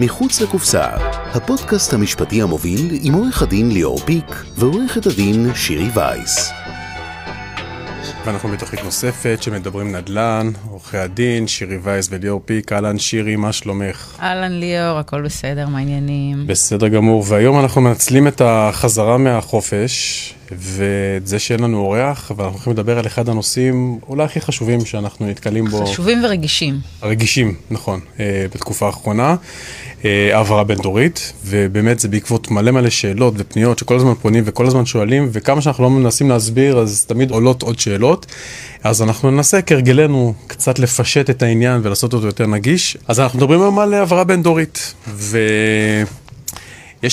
מחוץ לקופסה, הפודקאסט המשפטי המוביל עם עורך הדין ליאור פיק ועורכת הדין שירי וייס. ואנחנו בתוכנית נוספת שמדברים נדל"ן, עורכי הדין, שירי וייס וליאור פיק. אהלן שירי, מה שלומך? אהלן ליאור, הכל בסדר, מה העניינים? בסדר גמור, והיום אנחנו מנצלים את החזרה מהחופש ואת זה שאין לנו אורח, ואנחנו הולכים לדבר על אחד הנושאים אולי הכי חשובים שאנחנו נתקלים בו. חשובים ורגישים. רגישים, נכון, אה, בתקופה האחרונה. אה, העברה בין-דורית, ובאמת זה בעקבות מלא מלא שאלות ופניות שכל הזמן פונים וכל הזמן שואלים, וכמה שאנחנו לא מנסים להסביר, אז תמיד עולות עוד שאלות. אז אנחנו ננסה כהרגלנו קצת לפשט את העניין ולעשות אותו יותר נגיש. אז אנחנו מדברים היום על העברה בין-דורית, ויש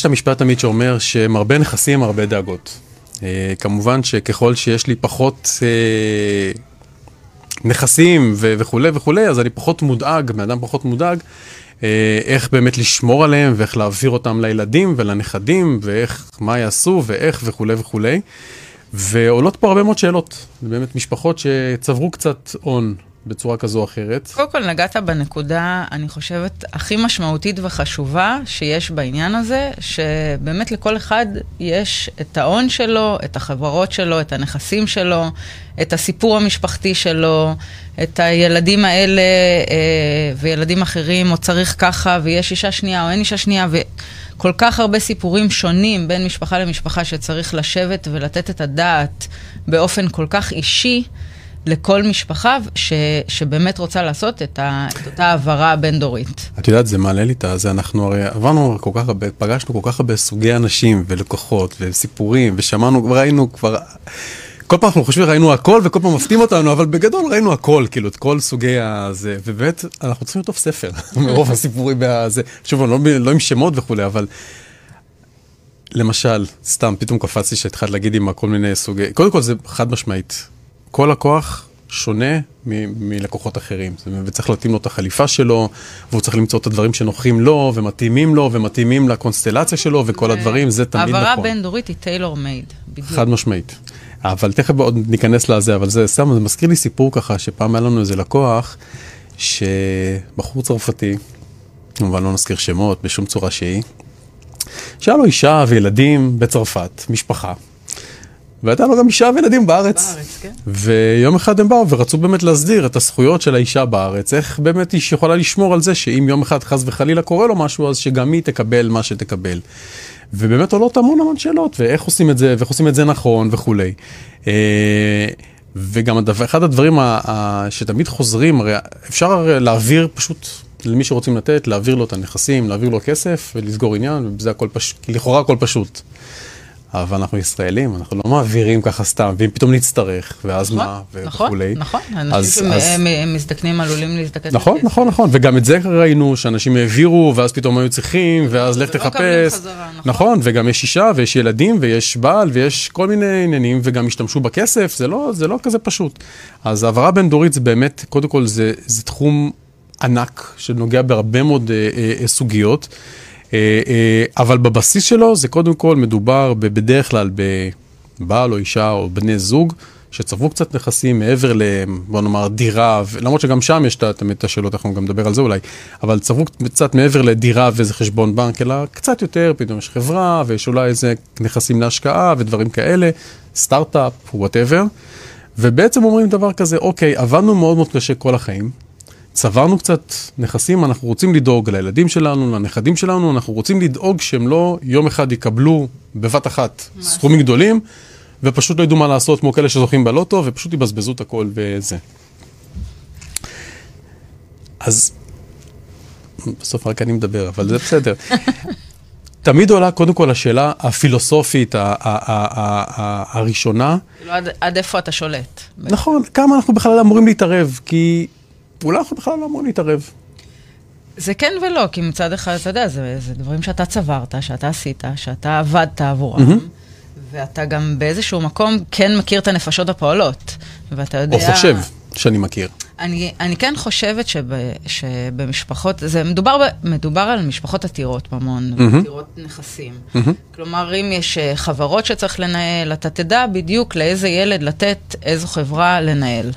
את המשפט תמיד שאומר שמרבה נכסים, הרבה דאגות. אה, כמובן שככל שיש לי פחות אה, נכסים וכולי וכולי, אז אני פחות מודאג, בן אדם פחות מודאג, אה, איך באמת לשמור עליהם ואיך להעביר אותם לילדים ולנכדים ואיך, מה יעשו ואיך וכולי וכולי. ועולות פה הרבה מאוד שאלות, באמת משפחות שצברו קצת הון בצורה כזו או אחרת. קודם כל נגעת בנקודה, אני חושבת, הכי משמעותית וחשובה שיש בעניין הזה, שבאמת לכל אחד יש את ההון שלו, את החברות שלו, את הנכסים שלו, את הסיפור המשפחתי שלו, את הילדים האלה אה, וילדים אחרים, או צריך ככה, ויש אישה שנייה או אין אישה שנייה, וכל כך הרבה סיפורים שונים בין משפחה למשפחה שצריך לשבת ולתת את הדעת באופן כל כך אישי. לכל משפחה ש, שבאמת רוצה לעשות את, ה, את אותה העברה הבין-דורית. את יודעת, זה מעלה לי את זה, אנחנו הרי עברנו כל כך הרבה, פגשנו כל כך הרבה סוגי אנשים ולקוחות וסיפורים, ושמענו, ראינו כבר... כל פעם אנחנו חושבים ראינו הכל וכל פעם מפתיעים אותנו, אבל בגדול ראינו הכל, כאילו, את כל סוגי הזה, ובאמת, אנחנו צריכים לכתוב ספר, מרוב הסיפורים הזה, שוב, לא, לא עם שמות וכולי, אבל למשל, סתם, פתאום קפצתי שהתחלת להגיד עם כל מיני סוגי, קודם כל זה חד משמעית, כל לקוח שונה מ- מלקוחות אחרים, וצריך להתאים לו את החליפה שלו, והוא צריך למצוא את הדברים שנוחים לו, ומתאימים לו, ומתאימים לקונסטלציה שלו, וכל הדברים, זה תמיד נכון. העברה בין-דורית היא טיילור מייד, בדיוק. חד משמעית. אבל תכף עוד ניכנס לזה, אבל זה סתם, זה מזכיר לי סיפור ככה, שפעם היה לנו איזה לקוח, שבחור צרפתי, כמובן לא נזכיר שמות בשום צורה שהיא, שהיה לו אישה וילדים בצרפת, משפחה. והייתה לו גם אישה וילדים בארץ. בארץ, כן. ויום אחד הם באו ורצו באמת להסדיר את הזכויות של האישה בארץ, איך באמת היא יכולה לשמור על זה שאם יום אחד חס וחלילה קורה לו משהו, אז שגם היא תקבל מה שתקבל. ובאמת עולות המון המון שאלות, ואיך עושים את זה, ואיך עושים את זה נכון וכולי. אה, וגם הדבר, אחד הדברים שתמיד חוזרים, הרי אפשר להעביר פשוט למי שרוצים לתת, להעביר לו את הנכסים, להעביר לו כסף ולסגור עניין, וזה הכל פשוט, לכאורה הכל פשוט. אבל אנחנו ישראלים, אנחנו לא מעבירים ככה סתם, ואם פתאום נצטרך, ואז נכון, מה, וכולי. נכון, נכון, אנשים שמזדקנים עלולים להזדקן. נכון, נכון, נכון, וגם את זה ראינו, שאנשים העבירו, ואז פתאום היו צריכים, ואז לך לא תחפש. חזרה, נכון. נכון, וגם יש אישה, ויש ילדים, ויש בעל, ויש כל מיני עניינים, וגם השתמשו בכסף, זה לא, זה לא כזה פשוט. אז העברה בין דורית זה באמת, קודם כל זה, זה תחום ענק, שנוגע בהרבה מאוד אה, אה, סוגיות. אה, אה, אבל בבסיס שלו זה קודם כל מדובר בדרך כלל בבעל או אישה או בני זוג שצברו קצת נכסים מעבר ל... בוא נאמר דירה, למרות שגם שם יש תמיד את השאלות, אנחנו גם נדבר על זה אולי, אבל צברו קצת מעבר לדירה ואיזה חשבון בנק, אלא קצת יותר, פתאום יש חברה ויש אולי איזה נכסים להשקעה ודברים כאלה, סטארט-אפ, whatever, ובעצם אומרים דבר כזה, אוקיי, עבדנו מאוד מאוד קשה כל החיים, צברנו קצת נכסים, אנחנו רוצים לדאוג לילדים שלנו, לנכדים שלנו, אנחנו רוצים לדאוג שהם לא יום אחד יקבלו בבת אחת סכומים גדולים, ופשוט לא ידעו מה לעשות כמו כאלה שזוכים בלוטו, ופשוט יבזבזו את הכל וזה. אז בסוף רק אני מדבר, אבל זה בסדר. תמיד עולה קודם כל השאלה הפילוסופית הראשונה. כאילו עד איפה אתה שולט. נכון, כמה אנחנו בכלל אמורים להתערב, כי אולי אנחנו בכלל לא אמורים להתערב. זה כן ולא, כי מצד אחד, אתה יודע, זה, זה דברים שאתה צברת, שאתה עשית, שאתה עבדת עבורם, mm-hmm. ואתה גם באיזשהו מקום כן מכיר את הנפשות הפועלות, ואתה יודע... או חושב שאני מכיר. אני, אני כן חושבת שב, שבמשפחות, זה מדובר, מדובר על משפחות עתירות ממון, mm-hmm. עתירות נכסים. Mm-hmm. כלומר, אם יש אה, חברות שצריך לנהל, אתה תדע בדיוק לאיזה ילד לתת איזו חברה לנהל.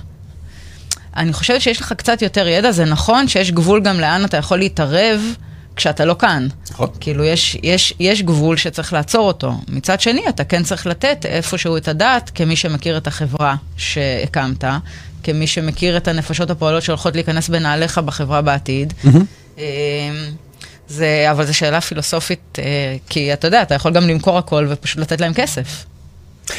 אני חושבת שיש לך קצת יותר ידע, זה נכון שיש גבול גם לאן אתה יכול להתערב כשאתה לא כאן. נכון. כאילו, יש, יש, יש גבול שצריך לעצור אותו. מצד שני, אתה כן צריך לתת איפשהו את הדעת, כמי שמכיר את החברה שהקמת, כמי שמכיר את הנפשות הפועלות שהולכות להיכנס בנעליך בחברה בעתיד. אמ, זה, אבל זו שאלה פילוסופית, אה, כי אתה יודע, אתה יכול גם למכור הכל ופשוט לתת להם כסף.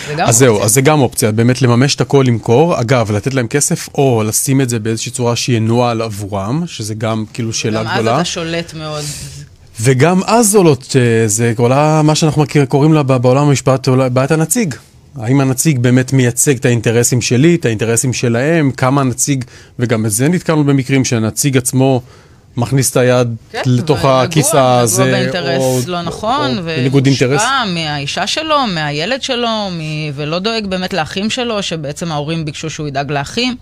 זה גם אז זהו, אופציה. אז זה גם אופציה, באמת לממש את הכל, למכור, אגב, לתת להם כסף, או לשים את זה באיזושהי צורה שינוהל עבורם, שזה גם כאילו שאלה גם אז גדולה. אתה שולט מאוד. וגם אז עולות, אה, זה עולה מה שאנחנו מכיר, קוראים לה בעולם המשפט, בעיית הנציג. האם הנציג באמת מייצג את האינטרסים שלי, את האינטרסים שלהם, כמה הנציג, וגם בזה נתקלנו במקרים שהנציג עצמו מכניס את היד כן, לתוך הכיס נגוע הזה, באינטרס לא נכון, או בניגוד אינטרס. והושפע מהאישה שלו, מהילד שלו, מ... ולא דואג באמת לאחים שלו, שבעצם ההורים ביקשו שהוא ידאג לאחים.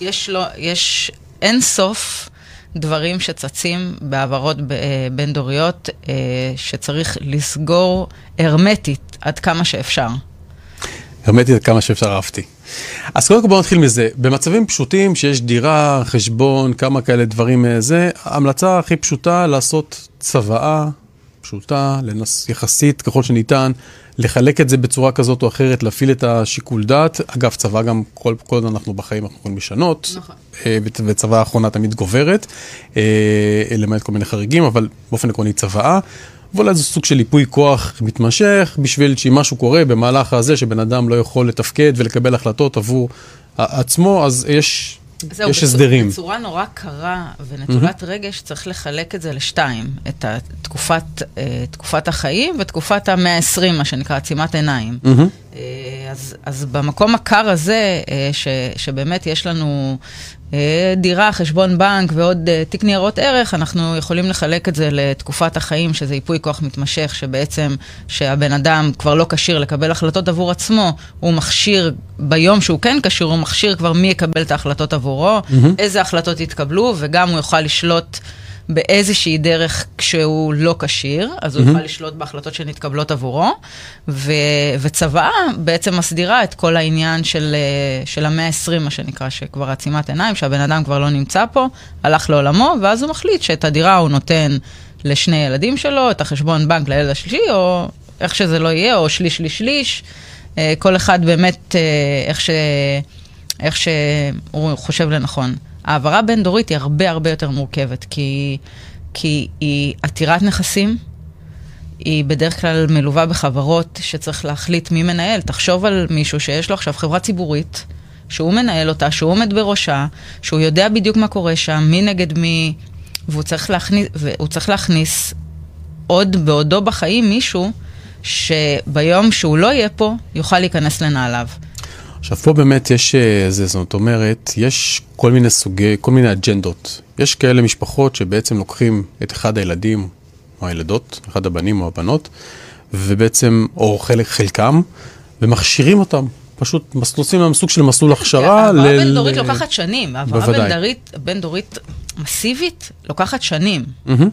יש לו, יש אין סוף דברים שצצים בהעברות אה, בין-דוריות, אה, שצריך לסגור הרמטית עד כמה שאפשר. הרמטית עד כמה שאפשר אהבתי. אז קודם כל בואו נתחיל מזה. במצבים פשוטים שיש דירה, חשבון, כמה כאלה דברים אה, זה, ההמלצה הכי פשוטה לעשות צוואה פשוטה, לנס, יחסית ככל שניתן, לחלק את זה בצורה כזאת או אחרת, להפעיל את השיקול דעת. אגב, צוואה גם, כל, כל עוד אנחנו בחיים אנחנו יכולים לשנות, נכון. אה, וצ- וצוואה האחרונה תמיד גוברת, אה, למעט כל מיני חריגים, אבל באופן עקרוני צוואה. ואולי זה סוג של ייפוי כוח מתמשך, בשביל שאם משהו קורה במהלך הזה, שבן אדם לא יכול לתפקד ולקבל החלטות עבור עצמו, אז יש, זהו, יש בצ- הסדרים. בצורה נורא קרה ונטולת רגש, צריך לחלק את זה לשתיים. את תקופת, אה, תקופת החיים ותקופת המאה ה-20, מה שנקרא עצימת עיניים. אה, אז, אז במקום הקר הזה, אה, ש, שבאמת יש לנו דירה, חשבון בנק ועוד אה, תיק ניירות ערך, אנחנו יכולים לחלק את זה לתקופת החיים, שזה ייפוי כוח מתמשך, שבעצם, שהבן אדם כבר לא כשיר לקבל החלטות עבור עצמו, הוא מכשיר, ביום שהוא כן כשיר, הוא מכשיר כבר מי יקבל את ההחלטות עבורו, איזה החלטות יתקבלו, וגם הוא יוכל לשלוט. באיזושהי דרך כשהוא לא כשיר, אז הוא יוכל לשלוט בהחלטות שנתקבלות עבורו, ו- וצוואה בעצם מסדירה את כל העניין של, אה, של המאה ה-20, מה שנקרא, שכבר עצימת עיניים, שהבן אדם כבר לא נמצא פה, הלך לעולמו, ואז הוא מחליט שאת הדירה הוא נותן לשני ילדים שלו, את החשבון בנק לילד השלישי, או איך שזה לא יהיה, או שליש, שליש, שליש. אה, כל אחד באמת אה, איך, ש... איך שהוא חושב לנכון. העברה בין-דורית היא הרבה הרבה יותר מורכבת, כי, כי היא עתירת נכסים, היא בדרך כלל מלווה בחברות שצריך להחליט מי מנהל. תחשוב על מישהו שיש לו עכשיו חברה ציבורית, שהוא מנהל אותה, שהוא עומד בראשה, שהוא יודע בדיוק מה קורה שם, מי נגד מי, והוא צריך להכניס, והוא צריך להכניס עוד בעודו בחיים מישהו שביום שהוא לא יהיה פה, יוכל להיכנס לנעליו. עכשיו פה באמת יש אה, זה, זאת אומרת, יש כל מיני סוגי, כל מיני אג'נדות. יש כאלה משפחות שבעצם לוקחים את אחד הילדים או הילדות, אחד הבנים או הבנות, ובעצם, או חלק, חלקם, ומכשירים אותם. פשוט עושים להם סוג של מסלול הכשרה. העברה ל- בין-דורית לוקחת שנים. העברה בוודאי. בין-דורית- בין-דורית מסיבית לוקחת שנים. מהמם.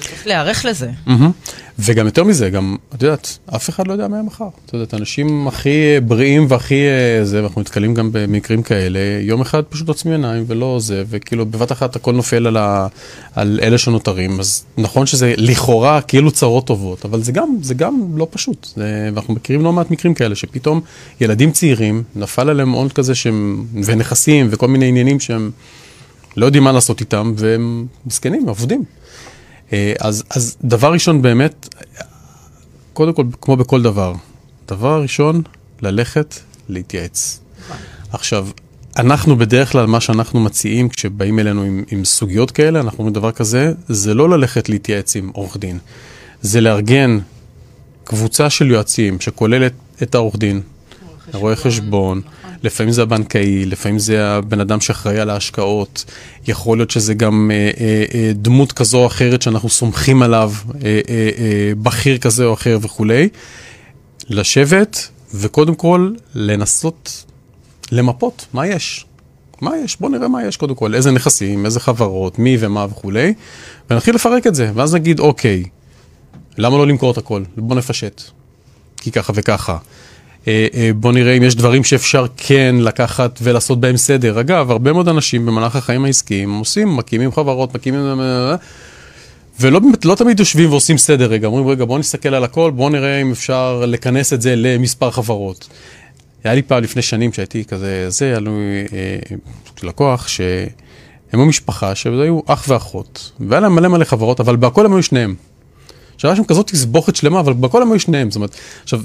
צריך להיערך לזה. מהמם. וגם יותר מזה, גם, את יודעת, אף אחד לא יודע מה יהיה מחר. את יודעת, האנשים הכי בריאים והכי אה, זה, ואנחנו נתקלים גם במקרים כאלה, יום אחד פשוט עוצמים עיניים ולא זה, וכאילו בבת אחת הכל נופל על, ה, על אלה שנותרים. אז נכון שזה לכאורה כאילו צרות טובות, אבל זה גם, זה גם לא פשוט. זה, ואנחנו מכירים לא מעט מקרים כאלה, שפתאום ילדים צעירים, נפל עליהם עול כזה שהם, ונכסים וכל מיני עניינים שהם לא יודעים מה לעשות איתם, והם מסכנים, עובדים. אה, אז, אז דבר ראשון באמת, קודם כל, כמו בכל דבר, דבר ראשון, ללכת להתייעץ. עכשיו, אנחנו בדרך כלל, מה שאנחנו מציעים כשבאים אלינו עם, עם סוגיות כאלה, אנחנו אומרים דבר כזה, זה לא ללכת להתייעץ עם עורך דין, זה לארגן קבוצה של יועצים שכוללת את העורך דין, הרואה חשבון, לפעמים זה הבנקאי, לפעמים זה הבן אדם שאחראי על ההשקעות, יכול להיות שזה גם אה, אה, אה, דמות כזו או אחרת שאנחנו סומכים עליו, אה, אה, אה, בכיר כזה או אחר וכולי. לשבת וקודם כל לנסות למפות מה יש. מה יש? בוא נראה מה יש קודם כל, איזה נכסים, איזה חברות, מי ומה וכולי, ונתחיל לפרק את זה, ואז נגיד, אוקיי, למה לא למכור את הכל? בוא נפשט. כי ככה וככה. אה, אה, בוא נראה אם יש דברים שאפשר כן לקחת ולעשות בהם סדר. אגב, הרבה מאוד אנשים במהלך החיים העסקיים עושים, מקימים חברות, מקימים... ולא באמת, לא תמיד יושבים ועושים סדר רגע, אומרים, רגע, בואו נסתכל על הכל, בואו נראה אם אפשר לכנס את זה למספר חברות. היה לי פעם לפני שנים שהייתי כזה, זה, היה לי אה, לקוח שהם היו משפחה, שזה היו אח ואחות, והיה להם מלא מלא חברות, אבל בהכל הם היו שניהם. עכשיו, היה שם כזאת תסבוכת שלמה, אבל בהכל הם היו שניהם. זאת אומרת, עכשיו,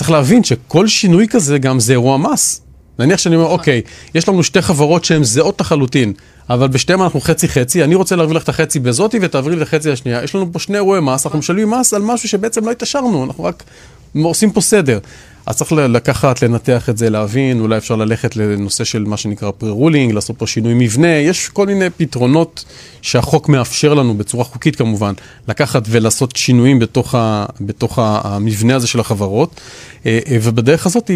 צריך להבין שכל שינוי כזה גם זה אירוע מס. נניח שאני אומר, אוקיי, יש לנו שתי חברות שהן זהות לחלוטין, אבל בשתיהן אנחנו חצי-חצי, אני רוצה להעביר לך את החצי בזאתי ותעבירי לי את החצי השנייה. יש לנו פה שני אירועי מס, אנחנו משלמים מס על משהו שבעצם לא התעשרנו, אנחנו רק עושים פה סדר. אז צריך לקחת, לנתח את זה, להבין, אולי אפשר ללכת לנושא של מה שנקרא פרה-רולינג, לעשות פה שינוי מבנה, יש כל מיני פתרונות שהחוק מאפשר לנו, בצורה חוקית כמובן, לקחת ולעשות שינויים בתוך, ה, בתוך המבנה הזה של החברות, אה, אה, ובדרך הזאת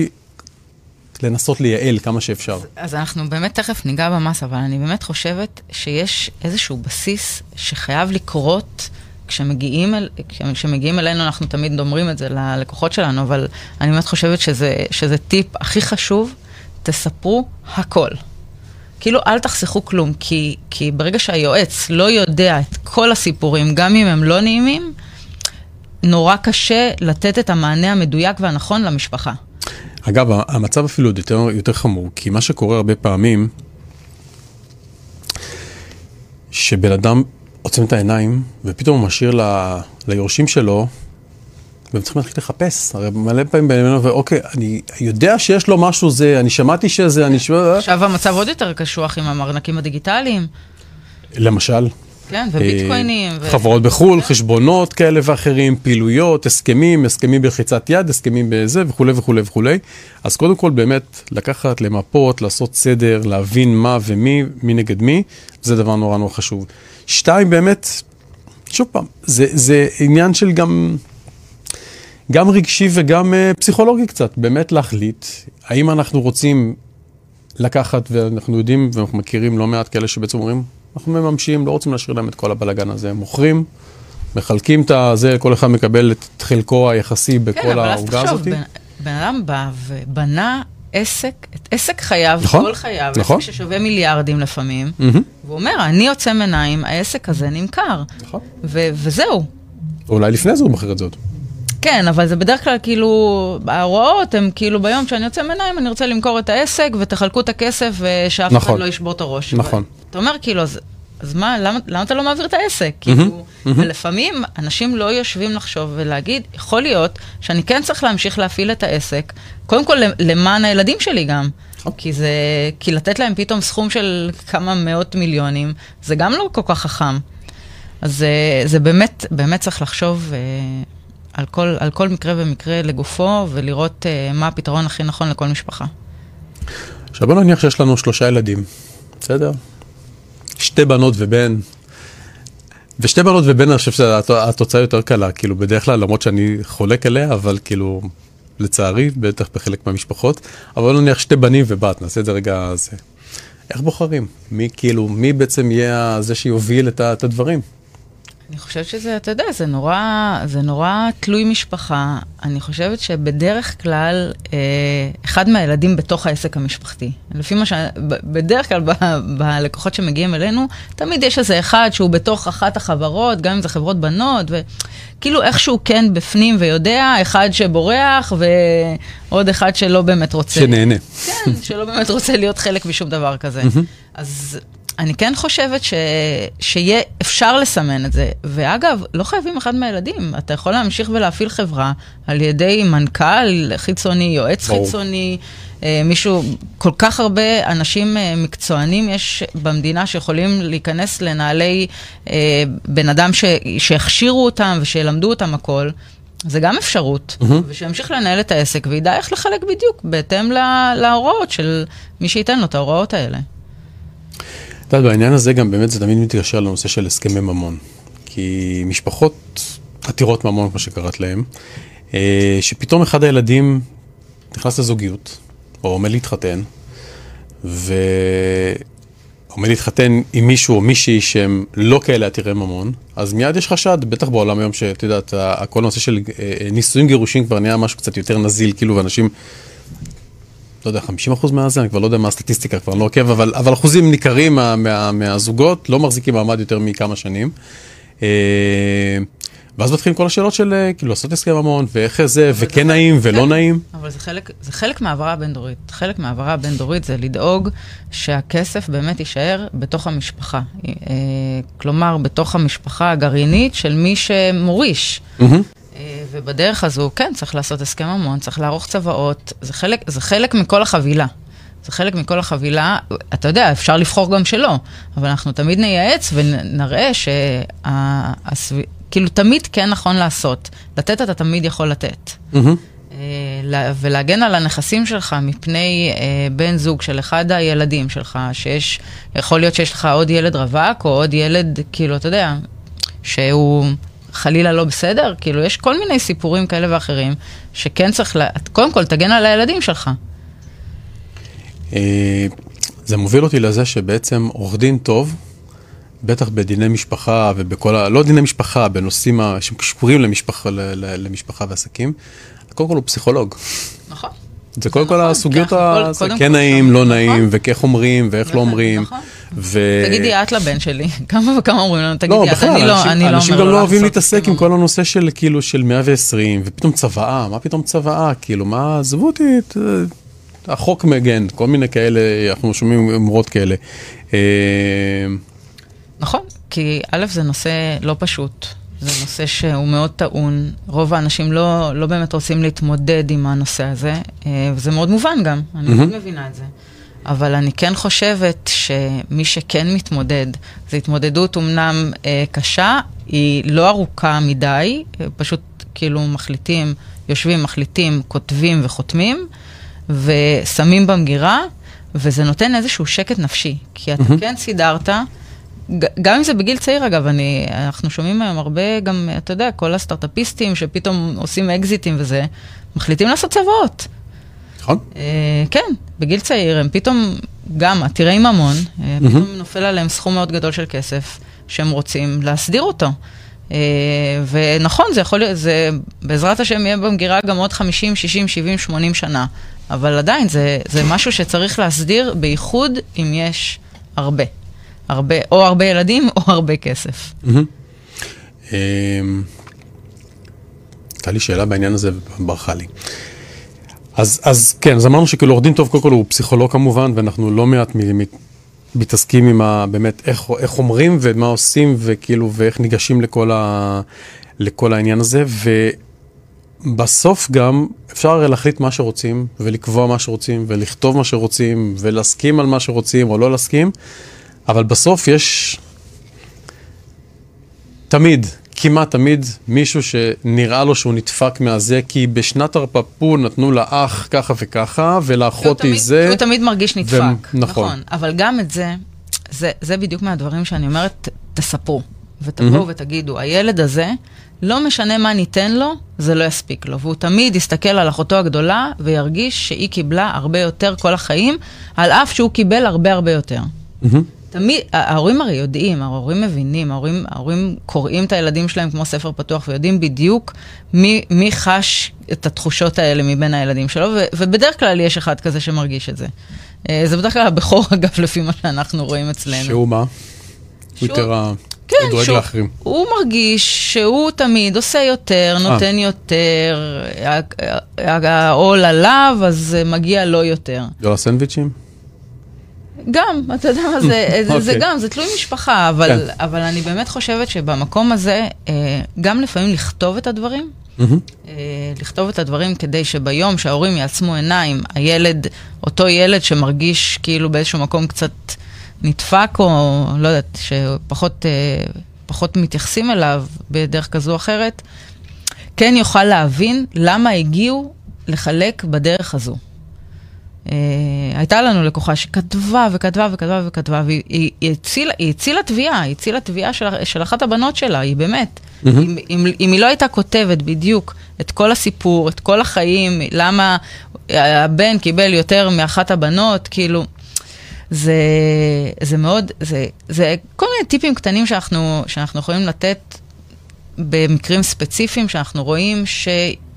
לנסות לייעל כמה שאפשר. אז, אז אנחנו באמת תכף ניגע במס, אבל אני באמת חושבת שיש איזשהו בסיס שחייב לקרות. כשמגיעים, אל, כשמגיעים אלינו, אנחנו תמיד אומרים את זה ללקוחות שלנו, אבל אני באמת חושבת שזה, שזה טיפ הכי חשוב, תספרו הכל. כאילו, אל תחסכו כלום, כי, כי ברגע שהיועץ לא יודע את כל הסיפורים, גם אם הם לא נעימים, נורא קשה לתת את המענה המדויק והנכון למשפחה. אגב, המצב אפילו עוד יותר, יותר חמור, כי מה שקורה הרבה פעמים, שבן אדם עוצם את העיניים, ופתאום הוא משאיר ל... ליורשים שלו, והם צריכים להתחיל לחפש. הרי מלא פעמים בינינו, ואוקיי, אני יודע שיש לו משהו זה, אני שמעתי שזה, אני שומע... עכשיו המצב עוד יותר קשוח עם המרנקים הדיגיטליים. למשל. כן, וביטקוינים. ו... חברות בחו"ל, חשבונות כאלה ואחרים, פעילויות, הסכמים, הסכמים בלחיצת יד, הסכמים בזה וכולי וכולי וכולי. אז קודם כל באמת לקחת, למפות, לעשות סדר, להבין מה ומי, מי נגד מי, זה דבר נורא נורא חשוב. שתיים, באמת, שוב פעם, זה, זה עניין של גם, גם רגשי וגם uh, פסיכולוגי קצת, באמת להחליט האם אנחנו רוצים לקחת, ואנחנו יודעים ואנחנו מכירים לא מעט כאלה שבעצם אומרים, אנחנו מממשים, לא רוצים להשאיר להם את כל הבלגן הזה, הם מוכרים, מחלקים את הזה, כל אחד מקבל את חלקו היחסי בכל כן, העוגה הזאת. כן, אבל אז תחשוב, בן אדם בא ובנה עסק, את עסק חייו, נכון, כל חייו, נכון. עסק ששווה מיליארדים לפעמים, mm-hmm. והוא אומר, אני עוצם עיניים, העסק הזה נמכר. נכון. וזהו. אולי לפני זה הוא מכר את זה עוד. כן, אבל זה בדרך כלל כאילו, ההוראות הן כאילו ביום שאני יוצא מעיניים, אני רוצה למכור את העסק ותחלקו את הכסף ושאף נכון. אחד לא ישבור את הראש. נכון. אתה אומר כאילו, אז, אז מה, למה, למה אתה לא מעביר את העסק? Mm-hmm, כאילו, mm-hmm. ולפעמים אנשים לא יושבים לחשוב ולהגיד, יכול להיות שאני כן צריך להמשיך להפעיל את העסק, קודם כל למען הילדים שלי גם. כי זה, כי לתת להם פתאום סכום של כמה מאות מיליונים, זה גם לא כל כך חכם. אז זה, זה באמת, באמת צריך לחשוב אה, על כל, על כל מקרה ומקרה לגופו, ולראות אה, מה הפתרון הכי נכון לכל משפחה. עכשיו בוא נניח שיש לנו שלושה ילדים, בסדר? שתי בנות ובן. ושתי בנות ובן, אני חושב שהתוצאה יותר קלה, כאילו בדרך כלל, למרות שאני חולק עליה, אבל כאילו, לצערי, בטח בחלק מהמשפחות, אבל נניח שתי בנים ובת, נעשה את זה רגע זה. איך בוחרים? מי כאילו, מי בעצם יהיה זה שיוביל את הדברים? אני חושבת שזה, אתה יודע, זה נורא, זה נורא תלוי משפחה. אני חושבת שבדרך כלל, אה, אחד מהילדים בתוך העסק המשפחתי. לפי מה ש... בדרך כלל, ב, בלקוחות שמגיעים אלינו, תמיד יש איזה אחד שהוא בתוך אחת החברות, גם אם זה חברות בנות, וכאילו איכשהו כן בפנים ויודע, אחד שבורח ועוד אחד שלא באמת רוצה... שנהנה. כן, שלא באמת רוצה להיות חלק משום דבר כזה. אז אני כן חושבת ש... שיהיה אפשר לסמן את זה. ואגב, לא חייבים אחד מהילדים. אתה יכול להמשיך ולהפעיל חברה על ידי מנכ"ל חיצוני, יועץ בוא. חיצוני, אה, מישהו, כל כך הרבה אנשים אה, מקצוענים יש במדינה שיכולים להיכנס לנעלי אה, בן אדם ש... שהכשירו אותם ושילמדו אותם הכל. זה גם אפשרות, mm-hmm. ושימשיך לנהל את העסק וידע איך לחלק בדיוק בהתאם להוראות של מי שייתן לו את ההוראות האלה. את יודעת, בעניין הזה גם באמת זה תמיד מתקשר לנושא של הסכמי ממון. כי משפחות עתירות ממון, כמו שקראת להם, אה, שפתאום אחד הילדים נכנס לזוגיות, או עומד להתחתן, ועומד להתחתן עם מישהו או מישהי שהם לא כאלה עתירי ממון, אז מיד יש חשד, בטח בעולם היום שאת יודעת, כל הנושא של אה, נישואים גירושים כבר נהיה משהו קצת יותר נזיל, כאילו, ואנשים לא יודע, 50 אחוז מהזה, אני כבר לא יודע מה הסטטיסטיקה, כבר לא עוקב, אבל, אבל אחוזים ניכרים מה, מה, מהזוגות לא מחזיקים מעמד יותר מכמה שנים. אה, ואז מתחילים כל השאלות של אה, כאילו לעשות הסכם ממון, ואיך זה, וכן נעים ולא כן, נעים. אבל זה חלק, זה חלק מהעברה הבין-דורית. חלק מהעברה הבין-דורית זה לדאוג שהכסף באמת יישאר בתוך המשפחה. אה, כלומר, בתוך המשפחה הגרעינית של מי שמוריש. מהמם. ובדרך הזו, כן, צריך לעשות הסכם ממון, צריך לערוך צוואות, זה חלק, זה חלק מכל החבילה. זה חלק מכל החבילה, אתה יודע, אפשר לבחור גם שלא, אבל אנחנו תמיד נייעץ ונראה שכאילו תמיד כן נכון לעשות. לתת אתה תמיד יכול לתת. לה- ולהגן על הנכסים שלך מפני אה, בן זוג של אחד הילדים שלך, שיש, יכול להיות שיש לך עוד ילד רווק, או עוד ילד, כאילו, אתה יודע, שהוא חלילה לא בסדר, כאילו, יש כל מיני סיפורים כאלה ואחרים, שכן צריך, לה, קודם כל, תגן על הילדים שלך. אה, זה מוביל אותי לזה שבעצם עורך דין טוב, בטח בדיני משפחה ובכל ה... לא דיני משפחה, בנושאים ה- שקשורים למשפחה, ל- ל- למשפחה ועסקים, קודם כל הוא פסיכולוג. נכון. זה קודם כל נכון, הסוגיות, זה כן כל נעים, לא נכון. נעים, ואיך אומרים, ואיך לא אומרים. נכון. ו... תגידי את לבן שלי, כמה וכמה אומרים לנו, תגידי לא, את, בכלל, אני לא, אנשים, אני לא אנשים אומר גם לא אוהבים להתעסק הסכם עם כל. הנושא של כאילו של 120, ופתאום צוואה, מה פתאום צוואה, כאילו, מה, עזבו אותי, ת- החוק מגן, כל מיני כאלה, אנחנו שומעים אמרות כאלה. אה, נכון, כי א', זה נושא לא פשוט. זה נושא שהוא מאוד טעון. רוב האנשים לא, לא באמת רוצים להתמודד עם הנושא הזה, אה, וזה מאוד מובן גם, אני מהמם. מאוד מבינה את זה. אבל אני כן חושבת שמי שכן מתמודד, זו התמודדות אמנם אה, קשה, היא לא ארוכה מדי, פשוט כאילו מחליטים, יושבים, מחליטים, כותבים וחותמים, ושמים במגירה, וזה נותן איזשהו שקט נפשי. כי אתה מהמם. כן סידרת, גם אם זה בגיל צעיר אגב, אני, אנחנו שומעים היום הרבה גם, אתה יודע, כל הסטארט-אפיסטים שפתאום עושים אקזיטים וזה, מחליטים לעשות צוואות. נכון? אה, כן, בגיל צעיר הם פתאום, גם עתירי ממון, אה, פתאום נופל עליהם סכום מאוד גדול של כסף שהם רוצים להסדיר אותו. אה, ונכון, זה יכול להיות, זה בעזרת השם יהיה במגירה גם עוד 50, 60, 70, 80 שנה. אבל עדיין, זה, זה משהו שצריך להסדיר, בייחוד אם יש הרבה. הרבה, או הרבה ילדים או הרבה כסף. הייתה לי שאלה בעניין הזה וברחה לי. אז, אז כן, אז אמרנו שכאילו עורך דין טוב, קודם כל הוא פסיכולוג כמובן, ואנחנו לא מעט מ- מתעסקים עם ה, באמת איך, איך אומרים ומה עושים וכאילו ואיך ניגשים לכל, ה, לכל העניין הזה, ובסוף גם אפשר להחליט מה שרוצים ולקבוע מה שרוצים ולכתוב מה שרוצים ולהסכים על מה שרוצים או לא להסכים, אבל בסוף יש תמיד, כמעט תמיד, מישהו שנראה לו שהוא נדפק מהזה, כי בשנת הרפפו נתנו לאח ככה וככה, ולאחות היא זה. כי הוא תמיד מרגיש נדפק. ו- נכון. נכון. אבל גם את זה, זה, זה בדיוק מהדברים שאני אומרת, תספרו. ותבואו ותגידו, הילד הזה, לא משנה מה ניתן לו, זה לא יספיק לו. והוא תמיד יסתכל על אחותו הגדולה וירגיש שהיא קיבלה הרבה יותר כל החיים, על אף שהוא קיבל הרבה הרבה יותר. מהמם. תמיד, ההורים הרי יודעים, ההורים מבינים, ההורים, ההורים קוראים את הילדים שלהם כמו ספר פתוח ויודעים בדיוק מי, מי חש את התחושות האלה מבין הילדים שלו, ו, ובדרך כלל יש אחד כזה שמרגיש את זה. אה, זה בדרך כלל הבכור, אגב, לפי מה שאנחנו רואים אצלנו. שהוא מה? הוא שהוא- יותר ה- כן, הוא שהוא- לאחרים. הוא מרגיש שהוא תמיד עושה יותר, נותן יותר, ה- ה- העול עליו, אז אה, מגיע לו יותר. לא הסנדוויצ'ים? גם, אתה יודע מה, זה, זה, זה אוקיי. גם, זה תלוי משפחה, אבל, כן. אבל אני באמת חושבת שבמקום הזה, אה, גם לפעמים לכתוב את הדברים. אה, לכתוב את הדברים כדי שביום שההורים יעצמו עיניים, הילד, אותו ילד שמרגיש כאילו באיזשהו מקום קצת נדפק, או לא יודעת, שפחות אה, פחות מתייחסים אליו בדרך כזו או אחרת, כן יוכל להבין למה הגיעו לחלק בדרך הזו. Uh, הייתה לנו לקוחה שכתבה וכתבה וכתבה וכתבה, והיא היא, היא הצילה, הצילה תביעה, היא הצילה תביעה של, של אחת הבנות שלה, היא באמת. Mm-hmm. אם, אם, אם היא לא הייתה כותבת בדיוק את כל הסיפור, את כל החיים, למה הבן קיבל יותר מאחת הבנות, כאילו, זה, זה מאוד, זה, זה כל מיני טיפים קטנים שאנחנו, שאנחנו יכולים לתת במקרים ספציפיים שאנחנו רואים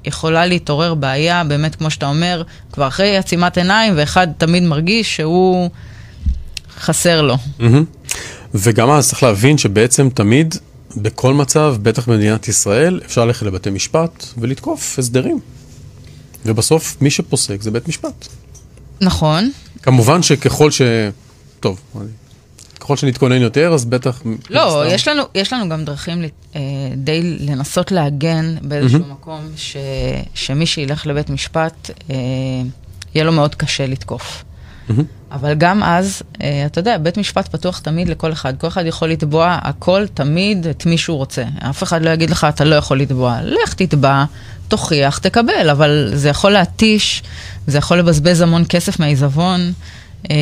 שיכולה להתעורר בעיה, באמת, כמו שאתה אומר, כבר אחרי עצימת עיניים, ואחד תמיד מרגיש שהוא חסר לו. מהמם. וגם אז צריך להבין שבעצם תמיד, בכל מצב, בטח במדינת ישראל, אפשר ללכת לבתי משפט ולתקוף הסדרים. ובסוף, מי שפוסק זה בית משפט. נכון. כמובן שככל ש... טוב, ככל שנתכונן יותר, אז בטח... לא, יש לנו, יש לנו גם דרכים אה, די לנסות להגן באיזשהו mm-hmm. מקום, ש, שמי שילך לבית משפט, אה, יהיה לו מאוד קשה לתקוף. Mm-hmm. אבל גם אז, אה, אתה יודע, בית משפט פתוח תמיד לכל אחד. כל אחד יכול לתבוע הכל, תמיד, את מי שהוא רוצה. אף אחד לא יגיד לך, אתה לא יכול לתבוע. לך תתבע, תוכיח, תקבל, אבל זה יכול להתיש, זה יכול לבזבז המון כסף מהעיזבון. אה,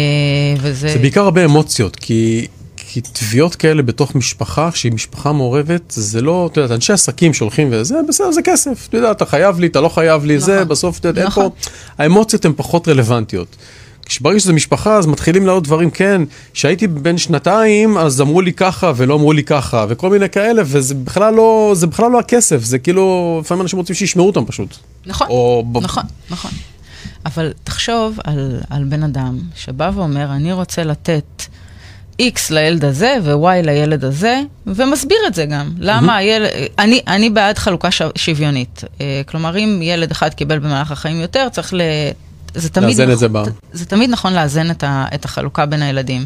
וזה... זה בעיקר הרבה אמוציות, כי, כי תביעות כאלה בתוך משפחה, שהיא משפחה מעורבת, זה לא, אתה יודע, אנשי עסקים שהולכים וזה, בסדר, זה כסף. אתה יודע, אתה חייב לי, אתה לא חייב לי, נכון, זה, בסוף, אתה יודע, נכון. אין פה, האמוציות הן פחות רלוונטיות. כשברגע שזה משפחה, אז מתחילים לעוד דברים, כן, כשהייתי בן שנתיים, אז אמרו לי ככה ולא אמרו לי ככה, וכל מיני כאלה, וזה בכלל לא, זה בכלל לא הכסף, זה כאילו, לפעמים אנשים רוצים שישמעו אותם פשוט. נכון, או... נכון, נכון. אבל תחשוב על, על בן אדם שבא ואומר, אני רוצה לתת X לילד הזה ו-Y לילד הזה, ומסביר את זה גם. למה הילד... אני, אני בעד חלוקה שוויונית. אה, כלומר, אם ילד אחד קיבל במהלך החיים יותר, צריך ל... זה תמיד... לאזן נכון, את זה ב... זה תמיד נכון לאזן את, ה, את החלוקה בין הילדים.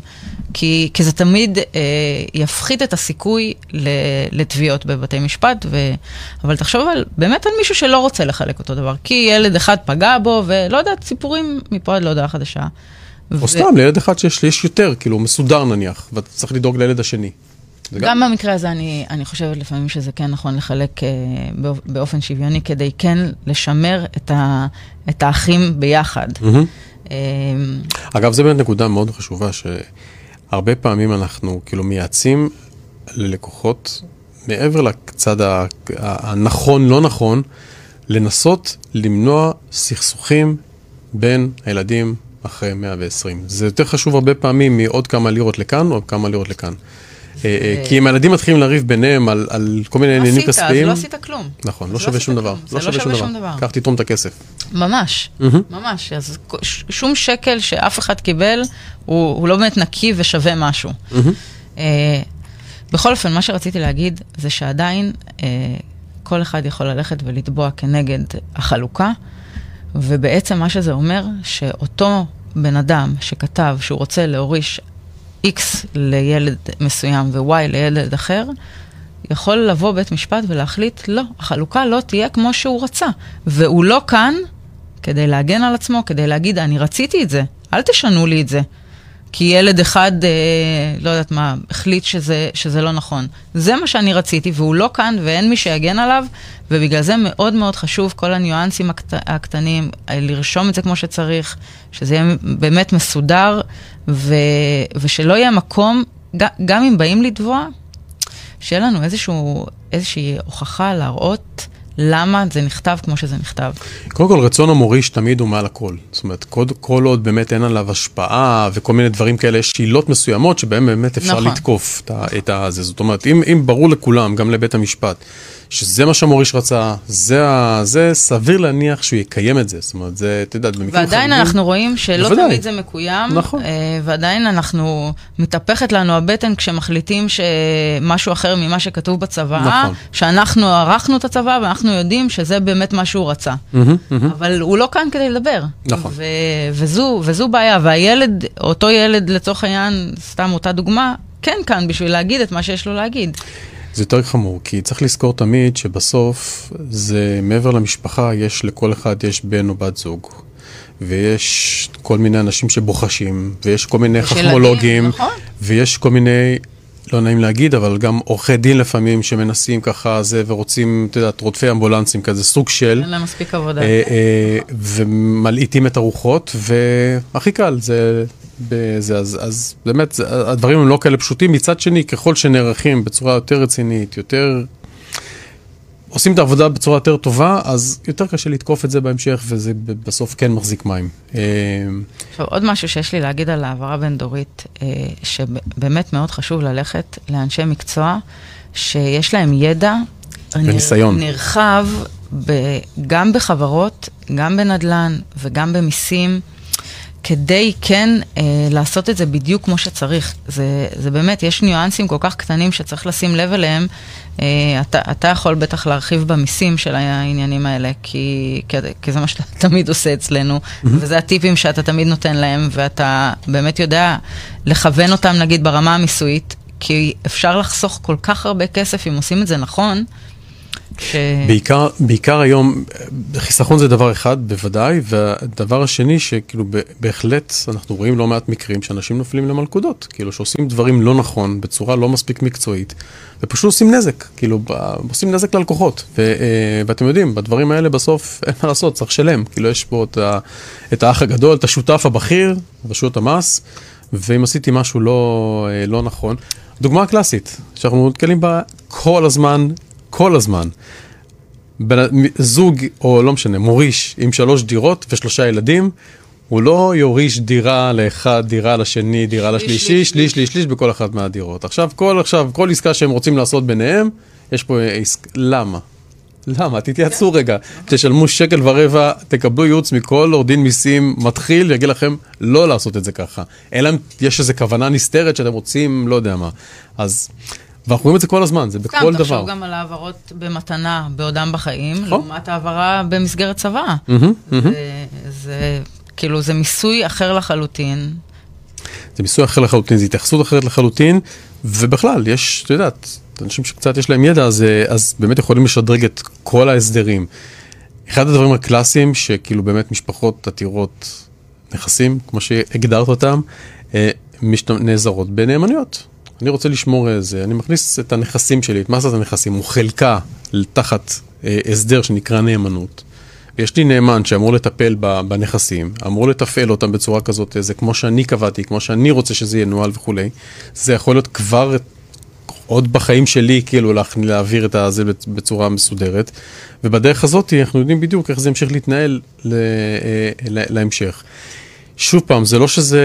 כי, כי זה תמיד אה, יפחית את הסיכוי לתביעות בבתי משפט, ו... אבל תחשוב על, באמת על מישהו שלא רוצה לחלק אותו דבר. כי ילד אחד פגע בו, ולא יודעת, סיפורים מפה עד להודעה חדשה. או ו... סתם, לילד אחד שיש יותר, כאילו, מסודר נניח, ואתה צריך לדאוג לילד השני. גם, במקרה הזה אני, אני חושבת לפעמים שזה כן נכון לחלק אה, באופן שוויוני, כדי כן לשמר את, ה, את האחים ביחד. Mm-hmm. אגב, זו באמת נקודה מאוד חשובה, שהרבה פעמים אנחנו כאילו מייעצים ללקוחות, מעבר לצד הנכון, לא נכון, לנסות למנוע סכסוכים בין הילדים אחרי 120. זה יותר חשוב הרבה פעמים מעוד כמה לירות לכאן או כמה לירות לכאן. אה, אה, כי אם הילדים מתחילים לריב ביניהם על כל מיני עניינים כספיים... לא עשית, אז לא עשית כלום. נכון, לא שווה שום דבר. לא שווה שום דבר. קח תתרום את הכסף. ממש, ממש. אז שום שקל שאף אחד קיבל, הוא לא באמת נקי ושווה משהו. אה, בכל אופן, מה שרציתי להגיד זה שעדיין כל אחד יכול ללכת ולתבוע כנגד החלוקה, ובעצם מה שזה אומר, שאותו בן אדם שכתב שהוא רוצה להוריש X לילד מסוים ו-Y לילד אחר, יכול לבוא בית משפט ולהחליט, לא, החלוקה לא תהיה כמו שהוא רצה. והוא לא כאן כדי להגן על עצמו, כדי להגיד, אני רציתי את זה, אל תשנו לי את זה. כי ילד אחד, אה, לא יודעת מה, החליט שזה, שזה לא נכון. זה מה שאני רציתי, והוא לא כאן ואין מי שיגן עליו, ובגלל זה מאוד מאוד חשוב כל הניואנסים הקט, הקטנים, אה, לרשום את זה כמו שצריך, שזה יהיה באמת מסודר, ו, ושלא יהיה מקום, גם אם באים לתבוע, שיהיה לנו איזשהו, איזושהי הוכחה להראות למה זה נכתב כמו שזה נכתב. קודם כל, רצון המוריש תמיד הוא מעל הכל. זאת אומרת, כל, כל עוד באמת אין עליו השפעה וכל מיני דברים כאלה, יש עילות מסוימות שבהן באמת אפשר נכון. לתקוף את זה. זאת אומרת, אם, אם ברור לכולם, גם לבית המשפט, שזה מה שהמוריש רצה, זה, זה סביר להניח שהוא יקיים את זה. זאת אומרת, זה, אתה יודע, במקרים ועדיין חריגים... אנחנו רואים שלא בוודאי. תמיד זה מקוים. נכון. אה, ועדיין אנחנו, מתהפכת לנו הבטן כשמחליטים שמשהו אחר ממה שכתוב בצוואה, נכון. שאנחנו ערכנו את הצוואה ואנחנו יודעים שזה באמת מה שהוא רצה. Mm-hmm, mm-hmm. אבל הוא לא כאן כדי לדבר. נכון. ו- וזו, וזו בעיה. והילד, אותו ילד לצורך העניין, סתם אותה דוגמה, כן כאן בשביל להגיד את מה שיש לו להגיד. זה יותר חמור, כי צריך לזכור תמיד שבסוף זה מעבר למשפחה, יש לכל אחד יש בן או בת זוג. ויש כל מיני אנשים שבוחשים, ויש כל מיני חכמולוגים, נכון. ויש כל מיני, לא נעים להגיד, אבל גם עורכי דין לפעמים שמנסים ככה זה, ורוצים, את יודעת, רודפי אמבולנסים כזה, סוג של... אין להם מספיק עבודה. אה, אה, ומלעיטים את הרוחות, והכי קל, זה בזה, אז, אז באמת, הדברים הם לא כאלה פשוטים. מצד שני, ככל שנערכים בצורה יותר רצינית, יותר... עושים את העבודה בצורה יותר טובה, אז יותר קשה לתקוף את זה בהמשך, וזה בסוף כן מחזיק מים. אה, עכשיו, עוד משהו שיש לי להגיד על העברה בין-דורית, אה, שבאמת מאוד חשוב ללכת לאנשי מקצוע שיש להם ידע וניסיון. נרחב גם בחברות, גם בנדל"ן וגם במיסים. כדי כן אה, לעשות את זה בדיוק כמו שצריך. זה, זה באמת, יש ניואנסים כל כך קטנים שצריך לשים לב אליהם. אה, אתה, אתה יכול בטח להרחיב במיסים של העניינים האלה, כי, כי, כי זה מה שאתה תמיד עושה אצלנו, mm-hmm. וזה הטיפים שאתה תמיד נותן להם, ואתה באמת יודע לכוון אותם נגיד ברמה המיסויית, כי אפשר לחסוך כל כך הרבה כסף אם עושים את זה נכון. ש... בעיקר, בעיקר היום, חיסכון זה דבר אחד בוודאי, והדבר השני שכאילו בהחלט אנחנו רואים לא מעט מקרים שאנשים נופלים למלכודות, כאילו שעושים דברים לא נכון, בצורה לא מספיק מקצועית, ופשוט עושים נזק, כאילו עושים נזק ללקוחות. ו, אה, ואתם יודעים, בדברים האלה בסוף אין מה לעשות, צריך לשלם, כאילו יש פה את, ה, את האח הגדול, את השותף הבכיר, רשויות המס, ואם עשיתי משהו לא, אה, לא נכון, דוגמה קלאסית, שאנחנו נתקלים בה כל הזמן, כל הזמן. בין, זוג, או לא משנה, מוריש עם שלוש דירות ושלושה ילדים, הוא לא יוריש דירה לאחד, דירה לשני, דירה לשלישי, שליש, שליש, שליש בכל אחת מהדירות. עכשיו, כל, עכשיו, כל עסקה שהם רוצים לעשות ביניהם, יש פה עסקה, למה? למה? תתייעצו רגע, תשלמו שקל ורבע, תקבלו ייעוץ מכל עורך דין מיסים מתחיל, ויגיד לכם לא לעשות את זה ככה. אלא אם יש איזו כוונה נסתרת שאתם רוצים, לא יודע מה. אז... ואנחנו רואים את זה כל הזמן, זה בכל דבר. תחשוב גם על העברות במתנה בעודם בחיים, נכון. לעומת העברה במסגרת צבא. זה כאילו, זה מיסוי אחר לחלוטין. זה מיסוי אחר לחלוטין, זו התייחסות אחרת לחלוטין, ובכלל, יש, את יודעת, אנשים שקצת יש להם ידע, אז, אז באמת יכולים לשדרג את כל ההסדרים. אחד הדברים הקלאסיים, שכאילו באמת משפחות עתירות נכסים, כמו שהגדרת אותם, אה, נעזרות בנאמנויות. אני רוצה לשמור איזה, אני מכניס את הנכסים שלי, את מסת הנכסים, הוא חלקה תחת אה, הסדר שנקרא נאמנות. יש לי נאמן שאמור לטפל בנכסים, אמור לתפעל אותם בצורה כזאת, זה כמו שאני קבעתי, כמו שאני רוצה שזה ינוהל וכולי. זה יכול להיות כבר עוד בחיים שלי, כאילו, להעביר את זה בצורה מסודרת. ובדרך הזאת אנחנו יודעים בדיוק איך זה ימשיך להתנהל אה, להמשך. שוב פעם, זה לא שזה,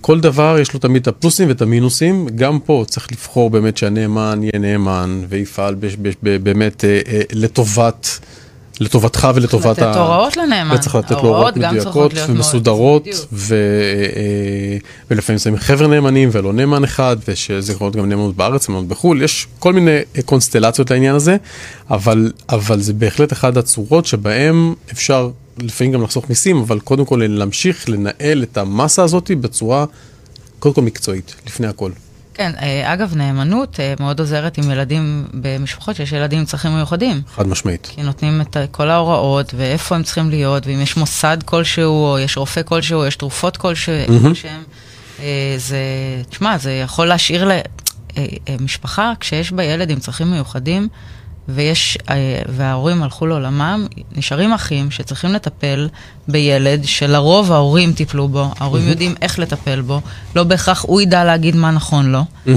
כל דבר יש לו תמיד את הפלוסים ואת המינוסים, גם פה צריך לבחור באמת שהנאמן יהיה נאמן ויפעל באמת אה, אה, לטובת לטובתך ולטובת ה... צריך לתת הוראות לנאמן. וצריך לתת לו הוראות מדויקות ומסודרות, ו... אה, ולפעמים שמים חבר'ה נאמנים ולא נאמן אחד, ושזה יכול להיות גם נאמנות בארץ, נאמנות בחו"ל, יש כל מיני קונסטלציות לעניין הזה, אבל, אבל זה בהחלט אחת הצורות שבהן אפשר לפעמים גם לחסוך מיסים, אבל קודם כל להמשיך לנהל את המסה הזאת בצורה קודם כל מקצועית, לפני הכל. כן, אה, אגב, נאמנות אה, מאוד עוזרת עם ילדים במשפחות שיש ילדים עם צרכים מיוחדים. חד משמעית. כי נותנים את כל ההוראות, ואיפה הם צריכים להיות, ואם יש מוסד כלשהו, או יש רופא כלשהו, או יש תרופות כלשהם. Mm-hmm. זה, תשמע, זה יכול להשאיר למשפחה, כשיש בה ילד עם צרכים מיוחדים, ויש, אה, וההורים הלכו לעולמם, נשארים אחים שצריכים לטפל בילד שלרוב ההורים טיפלו בו, ההורים mm-hmm. יודעים איך לטפל בו, לא בהכרח הוא ידע להגיד מה נכון לו, mm-hmm.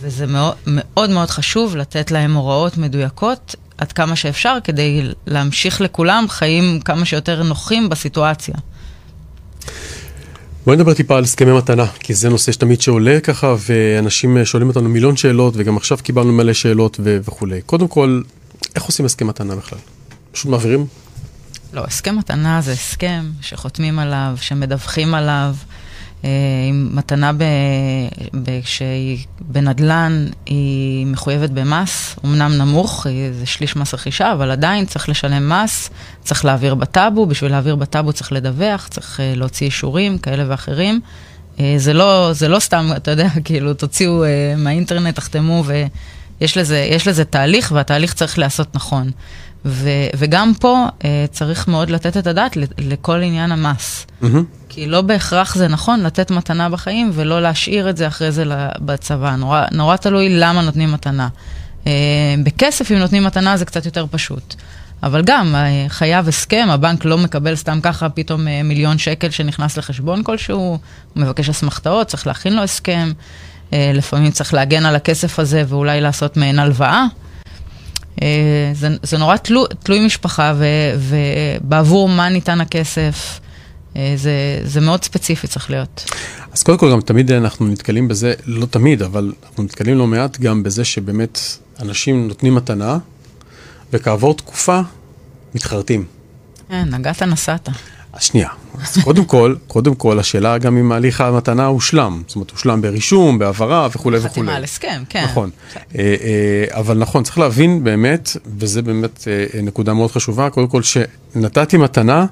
וזה מאוד, מאוד מאוד חשוב לתת להם הוראות מדויקות עד כמה שאפשר, כדי להמשיך לכולם חיים כמה שיותר נוחים בסיטואציה. בואי נדבר טיפה על הסכמי מתנה, כי זה נושא שתמיד שעולה ככה, ואנשים שואלים אותנו מיליון שאלות, וגם עכשיו קיבלנו מלא שאלות ו- וכולי. קודם כל, איך עושים הסכם מתנה בכלל? פשוט מעבירים? לא, הסכם מתנה זה הסכם שחותמים עליו, שמדווחים עליו. אה, עם מתנה ב, ב, שהיא בנדל"ן, היא מחויבת במס, אמנם נמוך, זה שליש מס רכישה, אבל עדיין צריך לשלם מס, צריך להעביר בטאבו, בשביל להעביר בטאבו צריך לדווח, צריך אה, להוציא אישורים כאלה ואחרים. אה, זה לא, זה לא סתם, אתה יודע, כאילו, תוציאו מהאינטרנט, תחתמו, ויש לזה, לזה תהליך, והתהליך צריך להיעשות נכון. ו, וגם פה צריך מאוד לתת את הדעת לכל עניין המס. Mm-hmm. כי לא בהכרח זה נכון לתת מתנה בחיים ולא להשאיר את זה אחרי זה בצבא. נורא, נורא תלוי למה נותנים מתנה. אה, בכסף, אם נותנים מתנה, זה קצת יותר פשוט. אבל גם, אה, חייב הסכם, הבנק לא מקבל סתם ככה פתאום אה, מיליון שקל שנכנס לחשבון כלשהו, הוא מבקש אסמכתאות, צריך להכין לו הסכם, לפעמים צריך להגן על הכסף הזה ואולי לעשות מעין הלוואה. זה, זה נורא תלו, תלוי משפחה ובעבור מה ניתן הכסף. אה, זה, זה מאוד ספציפי צריך להיות. אז קודם כל גם תמיד אנחנו נתקלים בזה, לא תמיד, אבל אנחנו נתקלים לא מעט גם בזה שבאמת אנשים נותנים מתנה, וכעבור תקופה מתחרטים. כן, נגעת נסעת. אז שנייה, אז קודם כל, קודם כל, השאלה גם אם הליך המתנה הושלם. זאת אומרת, הושלם ברישום, בהעברה וכולי וכולי. חתימה על הסכם, כן. נכון. אה, אה, אבל נכון, צריך להבין באמת, וזה באמת אה, נקודה מאוד חשובה, קודם כל, שנתתי מתנה,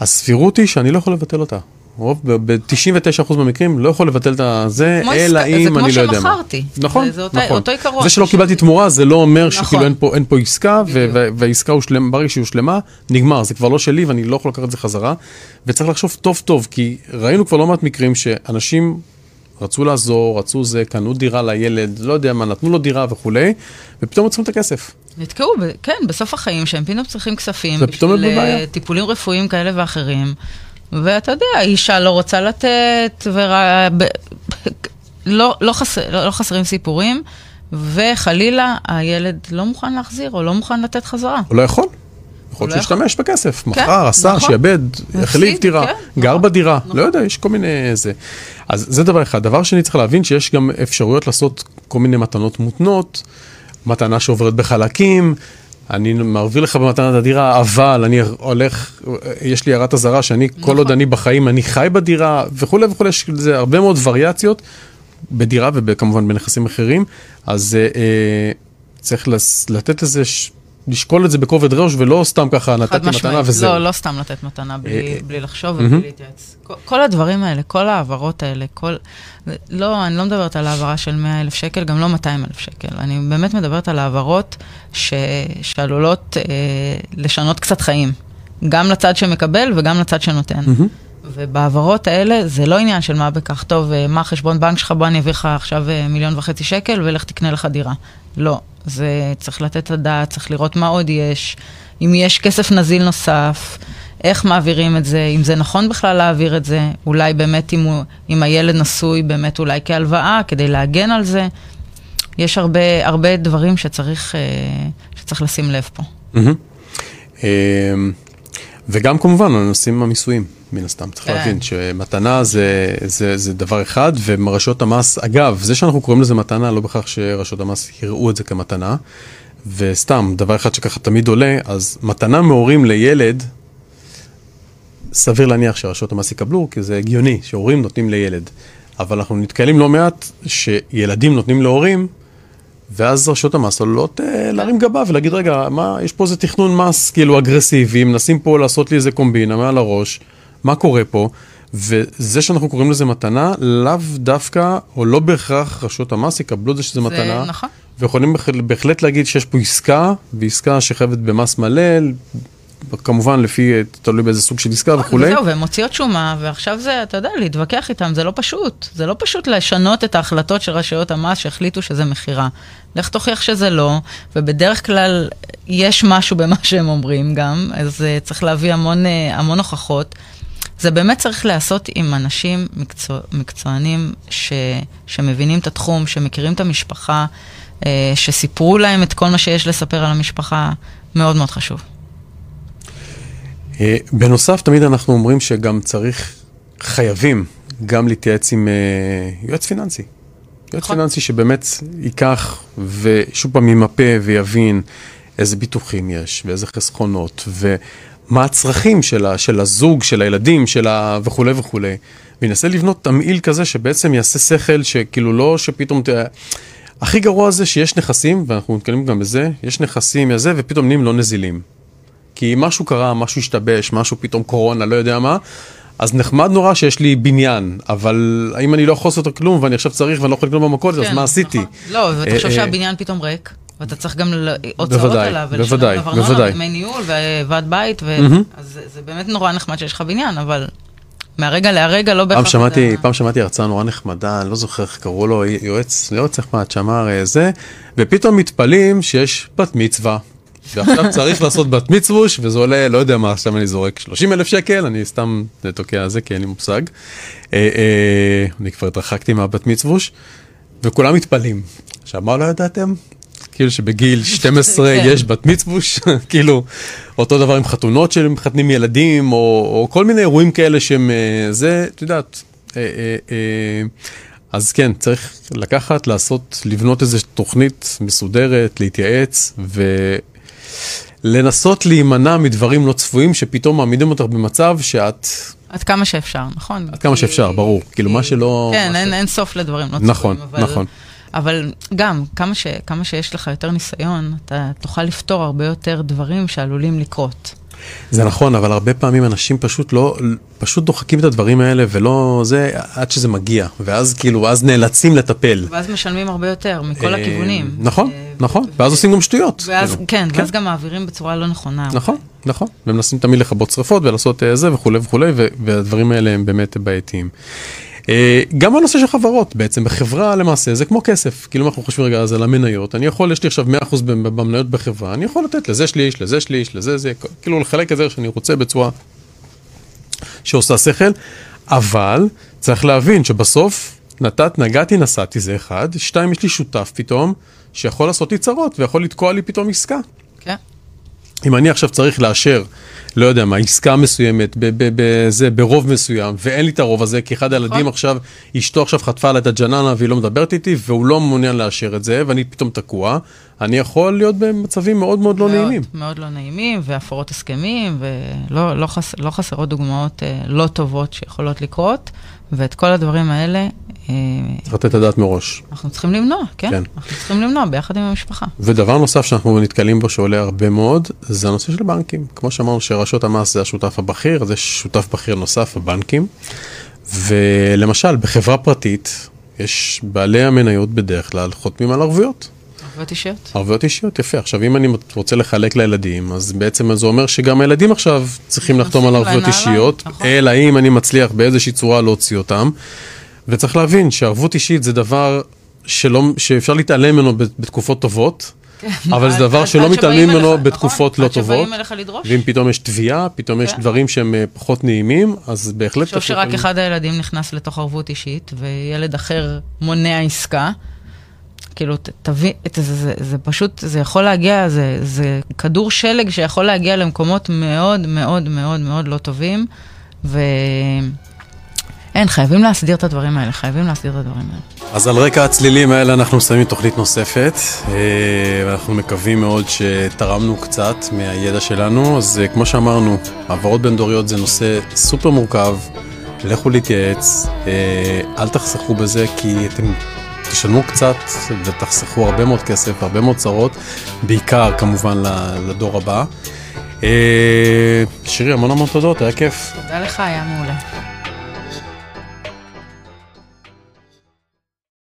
הסבירות היא שאני לא יכול לבטל אותה. רוב, ב-99% מהמקרים לא יכול לבטל את זה, כמו אלא עסקה- אם זה כמו אני לא יודע מה. שמכרתי. נכון, זה- זה אותו- נכון. אותו עיקרון. זה שלא קיבלתי תמורה, זה לא אומר שכאילו נכון. אין פה, אין פה עסקה, והעסקה הושלמה, ברגע שהיא הושלמה, נגמר, זה כבר לא שלי ואני לא יכול לקחת את זה חזרה. וצריך לחשוב טוב טוב, כי ראינו כבר לא מעט מקרים שאנשים רצו לעזור, רצו זה, קנו דירה לילד, לא יודע מה, נתנו לו דירה וכולי, ופתאום עוצרים את הכסף. נתקעו, ב- כן, בסוף החיים, שהם פתאום צריכים כספים בשביל. אה, טיפולים רפואיים כאלה ואחרים. ואתה יודע, האישה לא רוצה לתת, ורע... ב... לא, לא, חס... לא חסרים סיפורים, וחלילה הילד לא מוכן להחזיר או לא מוכן לתת חזרה. הוא לא יכול. יכול לא להיות שישתמש בכסף, כן, מכר, עשה, נכון. שיאבד, החליף הפסיד, דירה, כן, גר נכון, בדירה, נכון. לא יודע, יש כל מיני זה. אז זה דבר אחד. דבר שני, צריך להבין שיש גם אפשרויות לעשות כל מיני מתנות מותנות, מתנה שעוברת בחלקים, אני מעביר לך במתנת הדירה, אבל אני הולך, יש לי הערת אזהרה שאני, כל נכון. עוד אני בחיים, אני חי בדירה, וכולי וכולי, יש לזה הרבה מאוד וריאציות. בדירה וכמובן בנכסים אחרים, אז אה, אה, צריך לס, לתת לזה, ש, לשקול את זה בכובד ראש ולא סתם ככה נתתי מתנה. וזהו. לא, לא סתם לתת מתנה בלי, אה, בלי לחשוב מהמם. ובלי להתייעץ. כל, כל הדברים האלה, כל ההעברות האלה, כל... לא, אני לא מדברת על העברה של 100 אלף שקל, גם לא 200 אלף שקל. אני באמת מדברת על העברות ש, שעלולות אה, לשנות קצת חיים. גם לצד שמקבל וגם לצד שנותן. מהמם. ובהעברות האלה זה לא עניין של מה בכך, טוב, אה, מה החשבון בנק שלך, בוא אני אביא לך עכשיו אה, מיליון וחצי שקל ולך תקנה לך דירה. לא, זה צריך לתת את הדעת, צריך לראות מה עוד יש, אם יש כסף נזיל נוסף, איך מעבירים את זה, אם זה נכון בכלל להעביר את זה, אולי באמת אם, הוא, אם הילד נשוי, באמת אולי כהלוואה, כדי להגן על זה. יש הרבה, הרבה דברים שצריך, אה, שצריך לשים לב פה. אה, וגם כמובן הנושאים המיסויים, מן הסתם, צריך כן. להבין שמתנה זה, זה, זה דבר אחד, ורשויות המס, אגב, זה שאנחנו קוראים לזה מתנה, לא בהכרח שרשויות המס יראו את זה כמתנה, וסתם, דבר אחד שככה תמיד עולה, אז מתנה מהורים לילד, סביר להניח שרשויות המס יקבלו, כי זה הגיוני שהורים נותנים לילד. אבל אנחנו נתקלים לא מעט שילדים נותנים להורים, ואז רשויות המס עלולות אה, להרים גבה ולהגיד, רגע, מה, יש פה איזה תכנון מס כאילו אגרסיבי, מנסים פה לעשות לי איזה קומבינה מעל הראש, מה קורה פה? וזה שאנחנו קוראים לזה מתנה, לאו דווקא, או לא בהכרח רשויות המס יקבלו את זה שזה מתנה. נכון. ויכולים בהחלט- להגיד שיש פה עסקה, ועסקה שחייבת במס מלא, כמובן לפי, תלוי באיזה סוג של עסקה וכולי. וזהו, והן מוציאות שומה, ועכשיו זה, אתה יודע, להתווכח איתם, זה לא פשוט. זה לא פשוט לשנות את ההחלטות של רשויות המס שהחליטו שזה מכירה. לך תוכיח שזה לא, ובדרך כלל יש משהו במה שהם אומרים גם, אז uh, צריך להביא המון, uh, המון הוכחות. זה באמת צריך להיעשות עם אנשים מקצוע, מקצוענים ש, שמבינים את התחום, שמכירים את המשפחה, uh, שסיפרו להם את כל מה שיש לספר על המשפחה, מאוד מאוד חשוב. אה, בנוסף, תמיד אנחנו אומרים שגם צריך, חייבים, גם להתייעץ עם אה, יועץ פיננסי. יועץ נכון. פיננסי שבאמת ייקח ושוב פעם ימפה ויבין איזה ביטוחים יש ואיזה חסכונות ומה הצרכים של, ה, של הזוג, של הילדים, של ה... וכולי וכולי. וינסה לבנות תמהיל כזה שבעצם יעשה שכל, שכאילו לא שפתאום... ת... הכי גרוע זה שיש נכסים, ואנחנו נתקלים גם בזה, יש נכסים, זה, ופתאום נהיים לא נזילים. כי משהו קרה, משהו השתבש, משהו פתאום קורונה, לא יודע מה, אז נחמד נורא שיש לי בניין, אבל האם אני לא יכול לעשות כלום, ואני עכשיו צריך ואני לא יכול לקנות במכולת, אז כן, מה עשיתי? נכון. לא, ותחשוב אה, אה, שהבניין פתאום ריק, ואתה צריך גם הוצאות בוודאי, עליו, בוודאי, בוודאי. דמי ניהול וועד בית, ו- מהמם. אז זה- זה באמת נורא נחמד שיש לך בניין, אבל מהרגע להרגע לא בהכרח... פעם שמעתי, אתה- פעם שמעתי הרצאה נורא נחמדה, אני לא זוכר איך קראו לו, יועץ, לא יועץ נחמד, שאמר אה, זה, ופתאום מתפלאים שיש בת מצווה. ועכשיו צריך לעשות בת מצווש, וזה עולה, לא יודע מה, עכשיו אני זורק 30 אלף שקל, אני סתם תוקע על זה, כי אין לי מושג. אה, אה, אני כבר התרחקתי מהבת מצווש, וכולם מתפלאים. עכשיו, מה לא ידעתם? כאילו שבגיל 12 כן. יש בת מצווש, כאילו, אותו דבר עם חתונות של מחתנים ילדים, או, או כל מיני אירועים כאלה שהם, אה, זה, את יודעת, אה, אה, אה, אז כן, צריך לקחת, לעשות, לבנות איזו תוכנית מסודרת, להתייעץ, לנסות להימנע מדברים לא צפויים שפתאום מעמידים אותך במצב שאת, עד כמה שאפשר, נכון? עד כמה שאפשר, ברור. כאילו, מה שלא... כן, אין, סוף לדברים לא צפויים. נכון, אבל, נכון. אבל גם, כמה, ש, כמה שיש לך יותר ניסיון, אתה תוכל לפתור הרבה יותר דברים שעלולים לקרות. זה נכון, אבל הרבה פעמים אנשים פשוט לא, פשוט דוחקים את הדברים האלה ולא זה, עד שזה מגיע. ואז כאילו, אז נאלצים לטפל. ואז משלמים הרבה יותר, מכל אה, הכיוונים. נכון, אה, נכון. ואז עושים גם שטויות. ואז, כאילו. כן, ואז גם מעבירים בצורה לא נכונה. נכון, נכון. ומנסים תמיד לכבות שרפות ולעשות אה, זה וכולי וכולי, והדברים האלה הם באמת בעייתיים. אה, גם הנושא של חברות, בעצם בחברה למעשה זה כמו כסף, כאילו אנחנו חושבים רגע אז על המניות, אני יכול, יש לי עכשיו 100% במ- במניות בחברה, אני יכול לתת לזה שליש, לזה שליש, לזה זה, כאילו לחלק את זה שאני רוצה בצורה שעושה שכל, אבל צריך להבין שבסוף נתת, נגעתי, נסעתי זה אחד, שתיים, יש לי שותף פתאום, שיכול לעשות לי צרות ויכול לתקוע לי פתאום עסקה. כן. אם אני עכשיו צריך לאשר, לא יודע מה, עסקה מסוימת, ב- ב- בזה, ברוב מסוים, ואין לי את הרוב הזה, כי אחד הילדים עכשיו, אשתו עכשיו חטפה עליי את הג'ננה והיא לא מדברת איתי, והוא לא מעוניין לאשר את זה, ואני פתאום תקוע, אני יכול להיות במצבים מאוד מאוד לא מאוד, נעימים. מאוד לא נעימים, והפרות הסכמים, ולא לא חס, לא חסרות דוגמאות אה, לא טובות שיכולות לקרות, ואת כל הדברים האלה צריך לתת את הדעת מראש. אנחנו צריכים למנוע, כן? כן. אנחנו צריכים למנוע ביחד עם המשפחה. ודבר נוסף שאנחנו נתקלים בו שעולה הרבה מאוד, זה הנושא של בנקים. כמו שאמרנו שרשות המס זה השותף הבכיר, אז יש שותף בכיר נוסף, הבנקים. ולמשל, בחברה פרטית, יש בעלי המניות בדרך כלל חותמים על ערבויות. ערבויות אישיות? ערבויות אישיות, יפה. עכשיו, אם אני רוצה לחלק לילדים, אז בעצם זה אומר שגם הילדים עכשיו צריכים לחתום על ערבויות אישיות, נכון. אלא אם אני מצליח באיזושהי צורה להוציא אותם. וצריך להבין שערבות אישית זה דבר שלא, שאפשר להתעלם ממנו בתקופות טובות, אבל זה דבר שלא מתעלמים ממנו בתקופות נכון, לא טובות. ואם פתאום יש תביעה, פתאום יש כן. דברים שהם אה, פחות נעימים, אז בהחלט... תחשוב צריך- שרק אחד הילדים נכנס לתוך ערבות אישית, וילד אחר מונע עסקה. כאילו, ת- תבין, את זה, פשוט, זה יכול להגיע, זה, כדור שלג שיכול להגיע למקומות מאוד מאוד מאוד מאוד לא טובים. אין, חייבים להסדיר את הדברים האלה, חייבים להסדיר את הדברים האלה. אז על רקע הצלילים האלה אנחנו מסיימים תוכנית נוספת, אה, ואנחנו מקווים מאוד שתרמנו קצת מהידע שלנו. אז אה, כמו שאמרנו, העברות בין דוריות זה נושא סופר מורכב, לכו להתייעץ, אה, אל תחסכו בזה כי אתם תשלמו קצת ותחסכו הרבה מאוד כסף, הרבה מאוד צרות, בעיקר כמובן לדור הבא. שירי, המון המון תודות, היה כיף. תודה לך, היה מעולה.